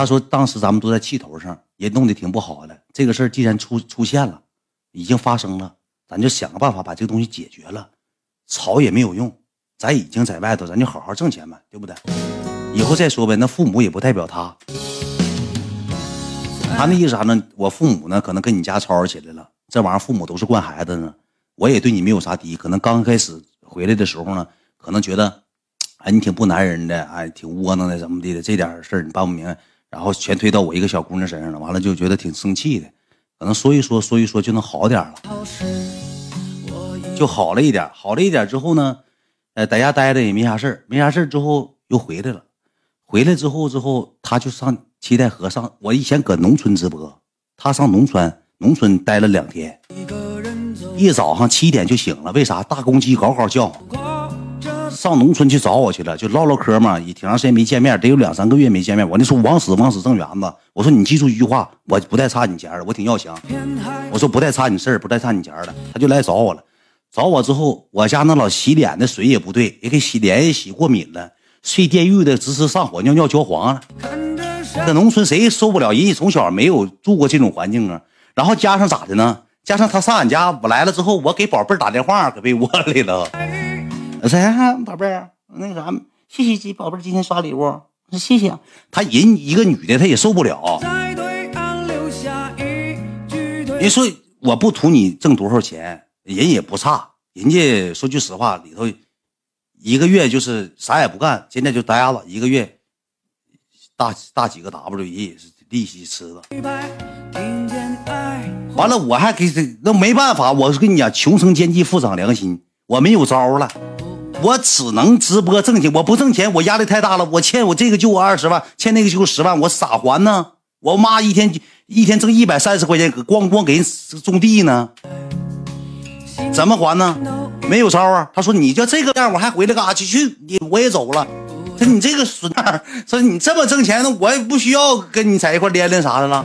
他说当时咱们都在气头上，也弄得挺不好的。这个事儿既然出出现了，已经发生了，咱就想个办法把这个东西解决了。吵也没有用，咱已经在外头，咱就好好挣钱呗，对不对？以后再说呗。那父母也不代表他，他那意思啥呢？我父母呢，可能跟你家吵吵起来了。这玩意儿父母都是惯孩子呢，我也对你没有啥敌。可能刚开始回来的时候呢，可能觉得，哎，你挺不男人的，哎，挺窝囊的，怎么地的？这点事儿你办不明白，然后全推到我一个小姑娘身上了。完了就觉得挺生气的，可能说一说，说一说就能好点了，就好了一点。好了一点之后呢，呃，在家待着也没啥事儿，没啥事儿之后又回来了。回来之后之后，他就上七台河上。我以前搁农村直播，他上农村。农村待了两天，一早上七点就醒了。为啥？大公鸡嗷嗷叫。上农村去找我去了，就唠唠嗑嘛。也挺长时间没见面，得有两三个月没见面。我那时候往死往死挣圆子。我说你记住一句话，我不带差你钱的，我挺要强。我说不带差你事儿，不带差你钱的。他就来找我了。找我之后，我家那老洗脸的水也不对，也给洗脸也洗过敏了，睡电褥的直直上火，尿尿焦黄了。在农村谁受不了？人家从小没有住过这种环境啊。然后加上咋的呢？加上他上俺家，我来了之后，我给宝贝儿打电话，搁被窝里了。我说：“ 宝贝儿，那啥，谢谢这宝贝儿今天刷礼物。”我说：“谢谢。”他人一个女的，她也受不了。人说我不图你挣多少钱，人也不差。人家说句实话，里头一个月就是啥也不干，现在就呆了一个月，大大几个 W，人也是利息吃的。完了，我还给这那没办法，我是跟你讲，穷生奸计，富长良心，我没有招了，我只能直播挣钱。我不挣钱，我压力太大了。我欠我这个就我二十万，欠那个就十万，我咋还呢？我妈一天一天挣一百三十块钱，光光给人种地呢，怎么还呢？没有招啊！他说你就这个样，我还回来干啥去？去你我也走了。说你这个孙儿，说你这么挣钱，那我也不需要跟你在一块连连啥的了。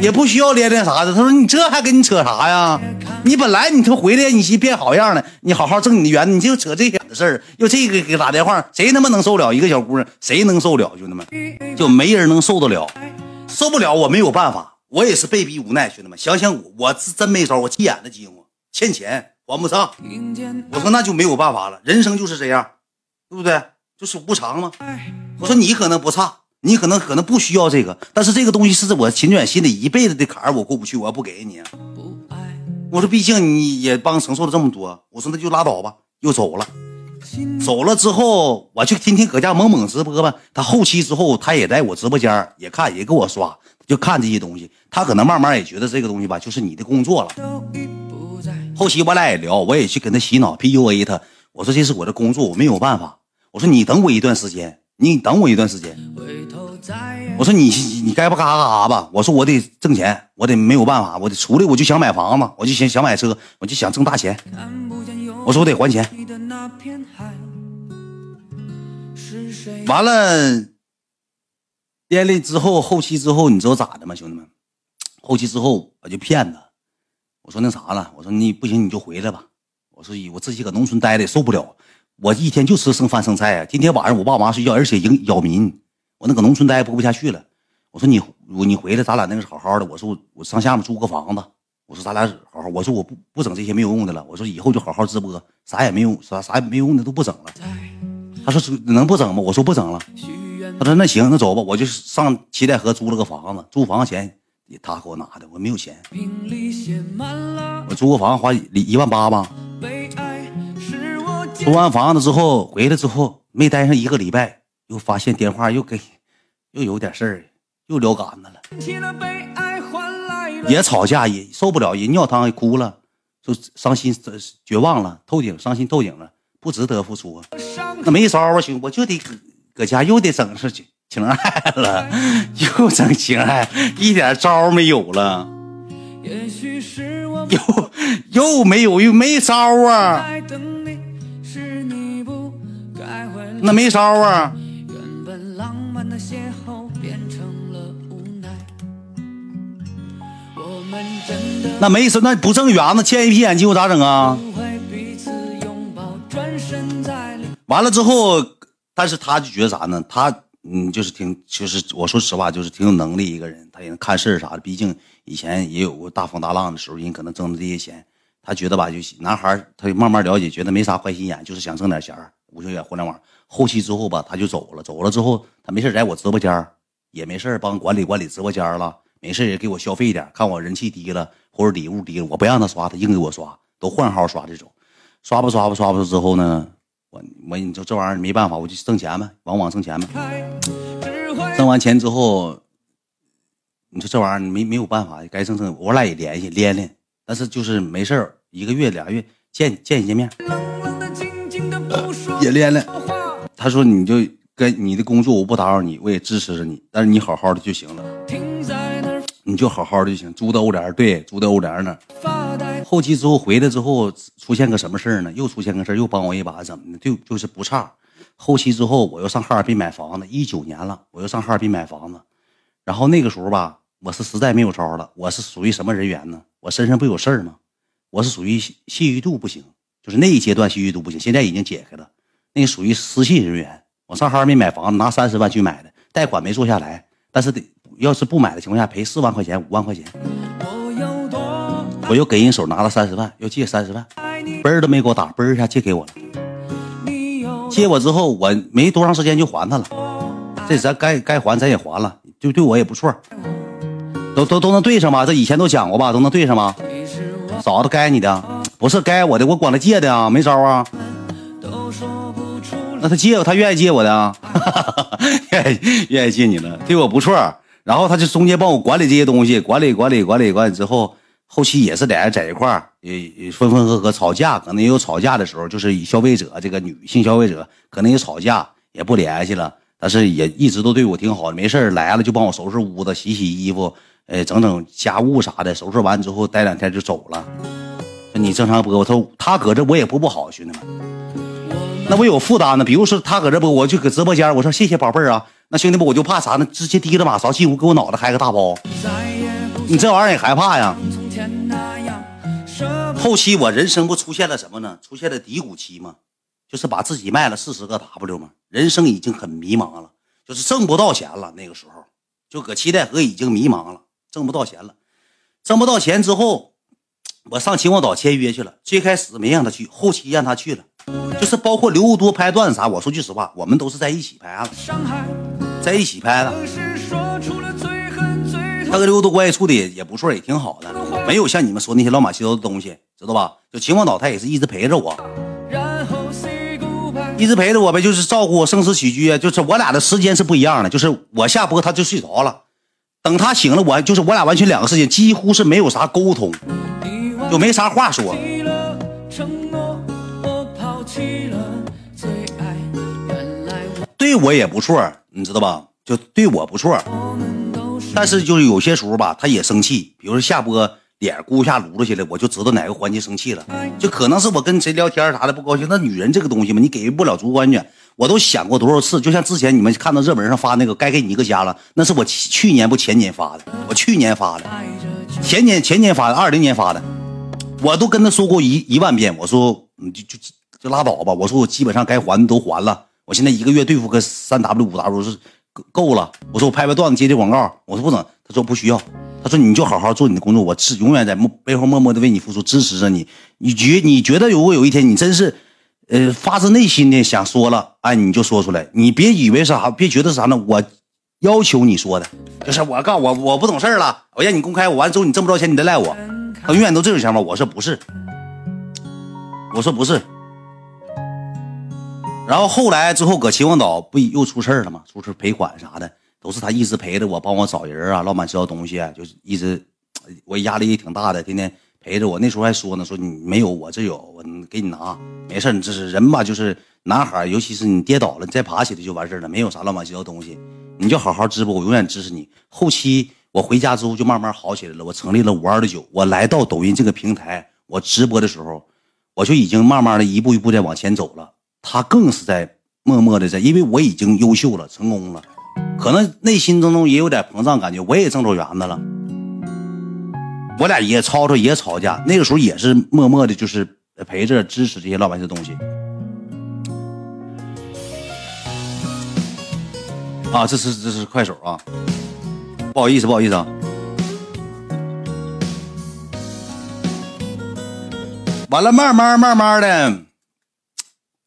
也不需要连连啥的，他说你这还跟你扯啥呀？你本来你他回来你先变好样的，你好好挣你的元，你就扯这点的事儿，又这个给打电话，谁他妈能受了？一个小姑娘谁能受了？兄弟们，就没人能受得了，受不了我没有办法，我也是被逼无奈。兄弟们，想想我，我是真没招，我急眼了，急我欠钱还不上，我说那就没有办法了，人生就是这样，对不对？就是无常嘛？我说你可能不差。你可能可能不需要这个，但是这个东西是我秦远心里一辈子的坎，我过不去，我要不给你。我说，毕竟你也帮承受了这么多，我说那就拉倒吧，又走了。走了之后，我就天天搁家猛猛直播吧。他后期之后，他也在我直播间也看，也给我刷，就看这些东西。他可能慢慢也觉得这个东西吧，就是你的工作了。后期我俩也聊，我也去跟他洗脑 PUA 他。我说这是我的工作，我没有办法。我说你等我一段时间。你等我一段时间，我说你你该不干啥干啥吧。我说我得挣钱，我得没有办法，我得出来我就想买房子，我就想想买车，我就想挣大钱。我说我得还钱。完了，连累之后后期之后，你知道咋的吗，兄弟们？后期之后我就骗他，我说那啥了，我说你不行你就回来吧。我说我自己搁农村待的受不了。我一天就吃剩饭剩菜啊！今天晚上我爸妈睡觉，而且影扰民，我那搁农村待播不下去了。我说你你回来，咱俩那个好好的。我说我我上下面租个房子。我说咱俩好好。我说我不不整这些没有用的了。我说以后就好好直播，啥也没用，啥啥也没用的都不整了。他说能不整吗？我说不整了。他说那行，那走吧。我就上七代河租了个房子，租房钱他给我拿的，我没有钱。我租个房花一一万八吧。租完房子之后回来之后没待上一个礼拜，又发现电话又给又有点事儿，又聊杆子了，也吵架也受不了，人尿汤也哭了，就伤心绝望了，透顶伤心透顶了，不值得付出啊，那没招啊，兄，我就得搁搁家又得整是情爱了，又整情爱，一点招没有了，又又没有又没招啊。那没招啊！那没意思，那不挣圆子，欠一批眼镜，我咋整啊？完了之后，但是他就觉得啥呢？他嗯，就是挺，就是我说实话，就是挺有能力一个人，他也能看事儿啥的。毕竟以前也有过大风大浪的时候，人可能挣的这些钱，他觉得吧，就男孩他慢慢了解，觉得没啥坏心眼，就是想挣点钱无就眼互联网。后期之后吧，他就走了，走了之后，他没事在我直播间也没事帮管理管理直播间了，没事也给我消费点，看我人气低了或者礼物低了，我不让他刷，他硬给我刷，都换号刷这种，刷吧刷吧刷吧之后呢。我我你说这玩意儿没办法，我就挣钱呗，往往挣钱呗。挣完钱之后，你说这玩意儿没没有办法，该挣挣。我俩也联系连连，但是就是没事儿，一个月俩月见见一见面，也连连。他说你就跟你的工作我不打扰你，我也支持着你，但是你好好的就行了，你就好好的就行。租的欧联对，租的欧联呢。后期之后回来之后出现个什么事儿呢？又出现个事儿，又帮我一把，怎么的？就就是不差。后期之后我又上哈尔滨买房子，一九年了，我又上哈尔滨买房子。然后那个时候吧，我是实在没有招了。我是属于什么人员呢？我身上不有事儿吗？我是属于信誉度不行，就是那一阶段信誉度不行。现在已经解开了，那属于失信人员。我上哈尔滨买房子，拿三十万去买的，贷款没做下来，但是得要是不买的情况下赔四万块钱、五万块钱。我又给人手拿了三十万，要借三十万，嘣儿都没给我打，嘣儿一下借给我了。借我之后，我没多长时间就还他了。这咱该该还咱也还了，就对我也不错，都都都能对上吧？这以前都讲过吧？都能对上吗？嫂子该你的，不是该我的，我管他借的啊，没招啊。那他借我，他愿意借我的啊，愿意愿意借你了，对我不错。然后他就中间帮我管理这些东西，管理管理管理管理之后。后期也是俩人在一块儿，也分分合合吵架，可能也有吵架的时候，就是以消费者这个女性消费者可能也吵架，也不联系了，但是也一直都对我挺好的，没事来了就帮我收拾屋子、洗洗衣服，呃，整整家务啥的，收拾完之后待两天就走了。你正常播，他他搁这我也播不好，兄弟们，那我有负担呢。比如说他搁这播，我就搁直播间，我说谢谢宝贝儿啊，那兄弟们我就怕啥呢？直接提着马勺进屋给我脑袋开个大包，你这玩意儿也害怕呀？后期我人生不出现了什么呢？出现了低谷期吗？就是把自己卖了四十个 W 吗？人生已经很迷茫了，就是挣不到钱了。那个时候就搁七代河已经迷茫了，挣不到钱了。挣不到钱之后，我上秦皇岛签约去了。最开始没让他去，后期让他去了。就是包括刘多拍段子啥，我说句实话，我们都是在一起拍的，在一起拍的。他跟刘多关系处的也也不错，也挺好的，没有像你们说那些乱码七糟的东西，知道吧？就秦皇岛，他也是一直陪着我，一直陪着我呗，就是照顾我生死起居，就是我俩的时间是不一样的，就是我下播他就睡着了，等他醒了，我就是我俩完全两个世界，几乎是没有啥沟通，就没啥话说。对我也不错，你知道吧？就对我不错。但是就是有些时候吧，他也生气，比如说下播脸咕一下撸了起来，我就知道哪个环节生气了，就可能是我跟谁聊天啥的不高兴。那女人这个东西嘛，你给不了主观权，我都想过多少次。就像之前你们看到热门上发那个该给你一个家了，那是我去年不前年发的，我去年发的，前年前年发的，二零年发的，我都跟他说过一一万遍，我说你就就就拉倒吧，我说我基本上该还的都还了，我现在一个月对付个三 W 五 W 是。够了，我说我拍拍段子接接广告，我说不整，他说不需要，他说你就好好做你的工作，我是永远在背后默默的为你付出，支持着你。你觉你觉得如果有一天你真是，呃，发自内心的想说了，哎，你就说出来，你别以为啥，别觉得啥呢？我要求你说的，就是我告我我不懂事了，我让你公开，我完之后你挣不着钱，你再赖我。他永远都这种想法，我说不是，我说不是。然后后来之后搁秦皇岛不又出事了吗？出事赔款啥的都是他一直陪着我，帮我找人啊，老板知道东西，就是一直我压力也挺大的，天天陪着我。那时候还说呢，说你没有我这有，我给你拿，没事你这是人吧？就是男孩，尤其是你跌倒了，你再爬起来就完事了，没有啥乱七八糟东西，你就好好直播，我永远支持你。后期我回家之后就慢慢好起来了，我成立了五二的九，我来到抖音这个平台，我直播的时候，我就已经慢慢的一步一步在往前走了。他更是在默默的在，因为我已经优秀了，成功了，可能内心当中也有点膨胀感觉，我也挣着圆子了。我俩也吵吵也吵架，那个时候也是默默的，就是陪着支持这些老百姓的东西。啊，这是这是快手啊，不好意思不好意思啊。完了，慢慢慢慢的，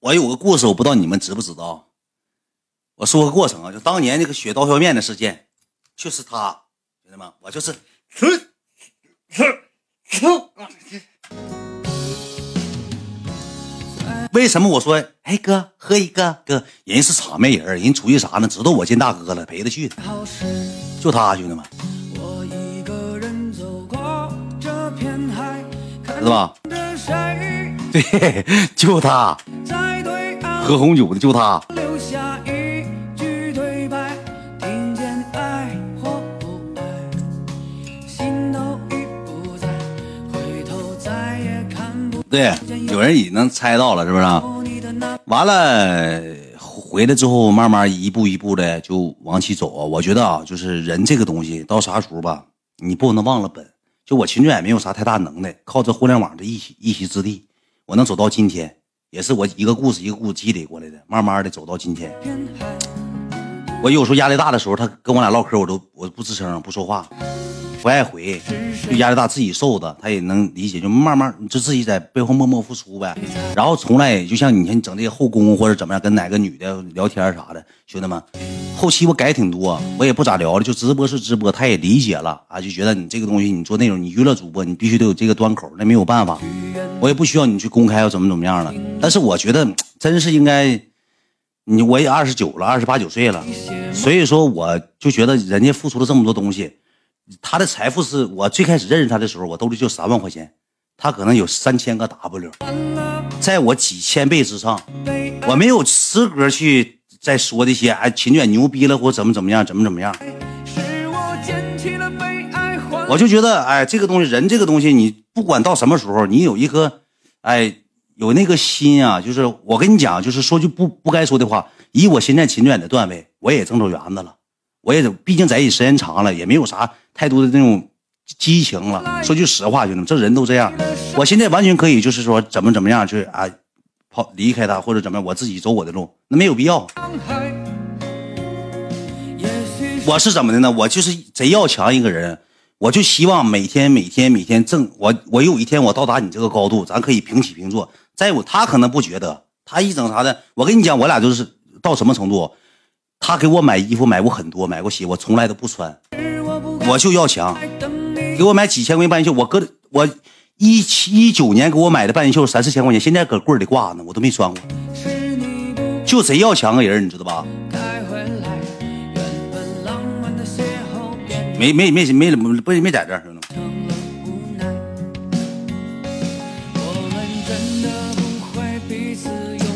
我有个故事，我不知道你们知不知道。我说个过程啊，就当年那个血刀削面的事件，就是他，兄弟们，我就是。为什么我说，哎哥，喝一个哥，人是场面人，人出去啥呢？知道我见大哥了，陪他去的，就他兄弟们，知道吧？对，就他，喝红酒的就他。对，有人已经猜到了，是不是？完了，回来之后慢慢一步一步的就往起走啊。我觉得啊，就是人这个东西到啥时候吧，你不能忘了本。就我秦川也没有啥太大能耐，靠这互联网的一席一席之地，我能走到今天，也是我一个故事一个故事积累过来的，慢慢的走到今天。我有时候压力大的时候，他跟我俩唠嗑，我都我不吱声，不说话。不爱回，就压力大，自己受的，他也能理解，就慢慢就自己在背后默默付出呗。然后从来就像你看你整这些后宫或者怎么样，跟哪个女的聊天啥的，兄弟们，后期我改挺多，我也不咋聊了，就直播是直播，他也理解了啊，就觉得你这个东西你做内容，你娱乐主播，你必须得有这个端口，那没有办法，我也不需要你去公开要怎么怎么样了。但是我觉得真是应该，你我也二十九了，二十八九岁了，所以说我就觉得人家付出了这么多东西。他的财富是我最开始认识他的时候，我兜里就三万块钱，他可能有三千个 W，在我几千倍之上，我没有资格去再说这些。哎，秦卷牛逼了，或怎么怎么样，怎么怎么样。我就觉得，哎，这个东西，人这个东西，你不管到什么时候，你有一颗，哎，有那个心啊，就是我跟你讲，就是说句不不该说的话，以我现在秦远的段位，我也挣着园子了。我也毕竟在一起时间长了，也没有啥太多的那种激情了。说句实话，兄弟们，这人都这样。我现在完全可以，就是说怎么怎么样去啊，跑离开他或者怎么样，我自己走我的路，那没有必要。我是怎么的呢？我就是贼要强一个人，我就希望每天每天每天挣我。我有一天我到达你这个高度，咱可以平起平坐。再有，他可能不觉得，他一整啥的，我跟你讲，我俩就是到什么程度。他给我买衣服买过很多，买过鞋，我从来都不穿，我就要强。给我买几千块钱半袖，我搁我一七一九年给我买的半袖三四千块钱，现在搁柜里挂呢，我都没穿过。就贼要强个人，你知道吧？没没没没不没在这儿，兄弟。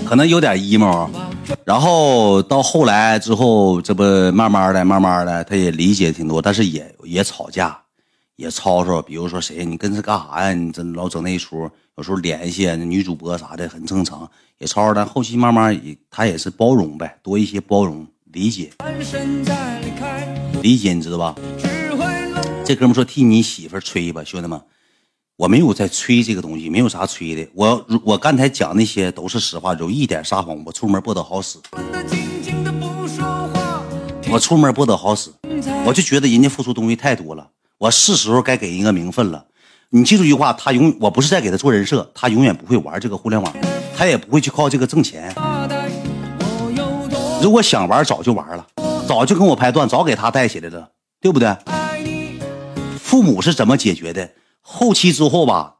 可能有点 emo。然后到后来之后，这不慢慢的、慢慢的，他也理解挺多，但是也也吵架，也吵吵。比如说谁，你跟他干啥呀？你这老整那一出，有时候联系女主播啥的，很正常，也吵吵。但后期慢慢也，他也是包容呗，多一些包容、理解、理解，你知道吧？这哥们说替你媳妇吹吧，兄弟们。我没有在吹这个东西，没有啥吹的。我我刚才讲那些都是实话，有一点撒谎。我出门不得好使，我出门不得好使。我就觉得人家付出东西太多了，我是时候该给人个名分了。你记住一句话，他永我不是在给他做人设，他永远不会玩这个互联网，他也不会去靠这个挣钱。如果想玩，早就玩了，早就跟我拍段，早给他带起来了，对不对？父母是怎么解决的？后期之后吧，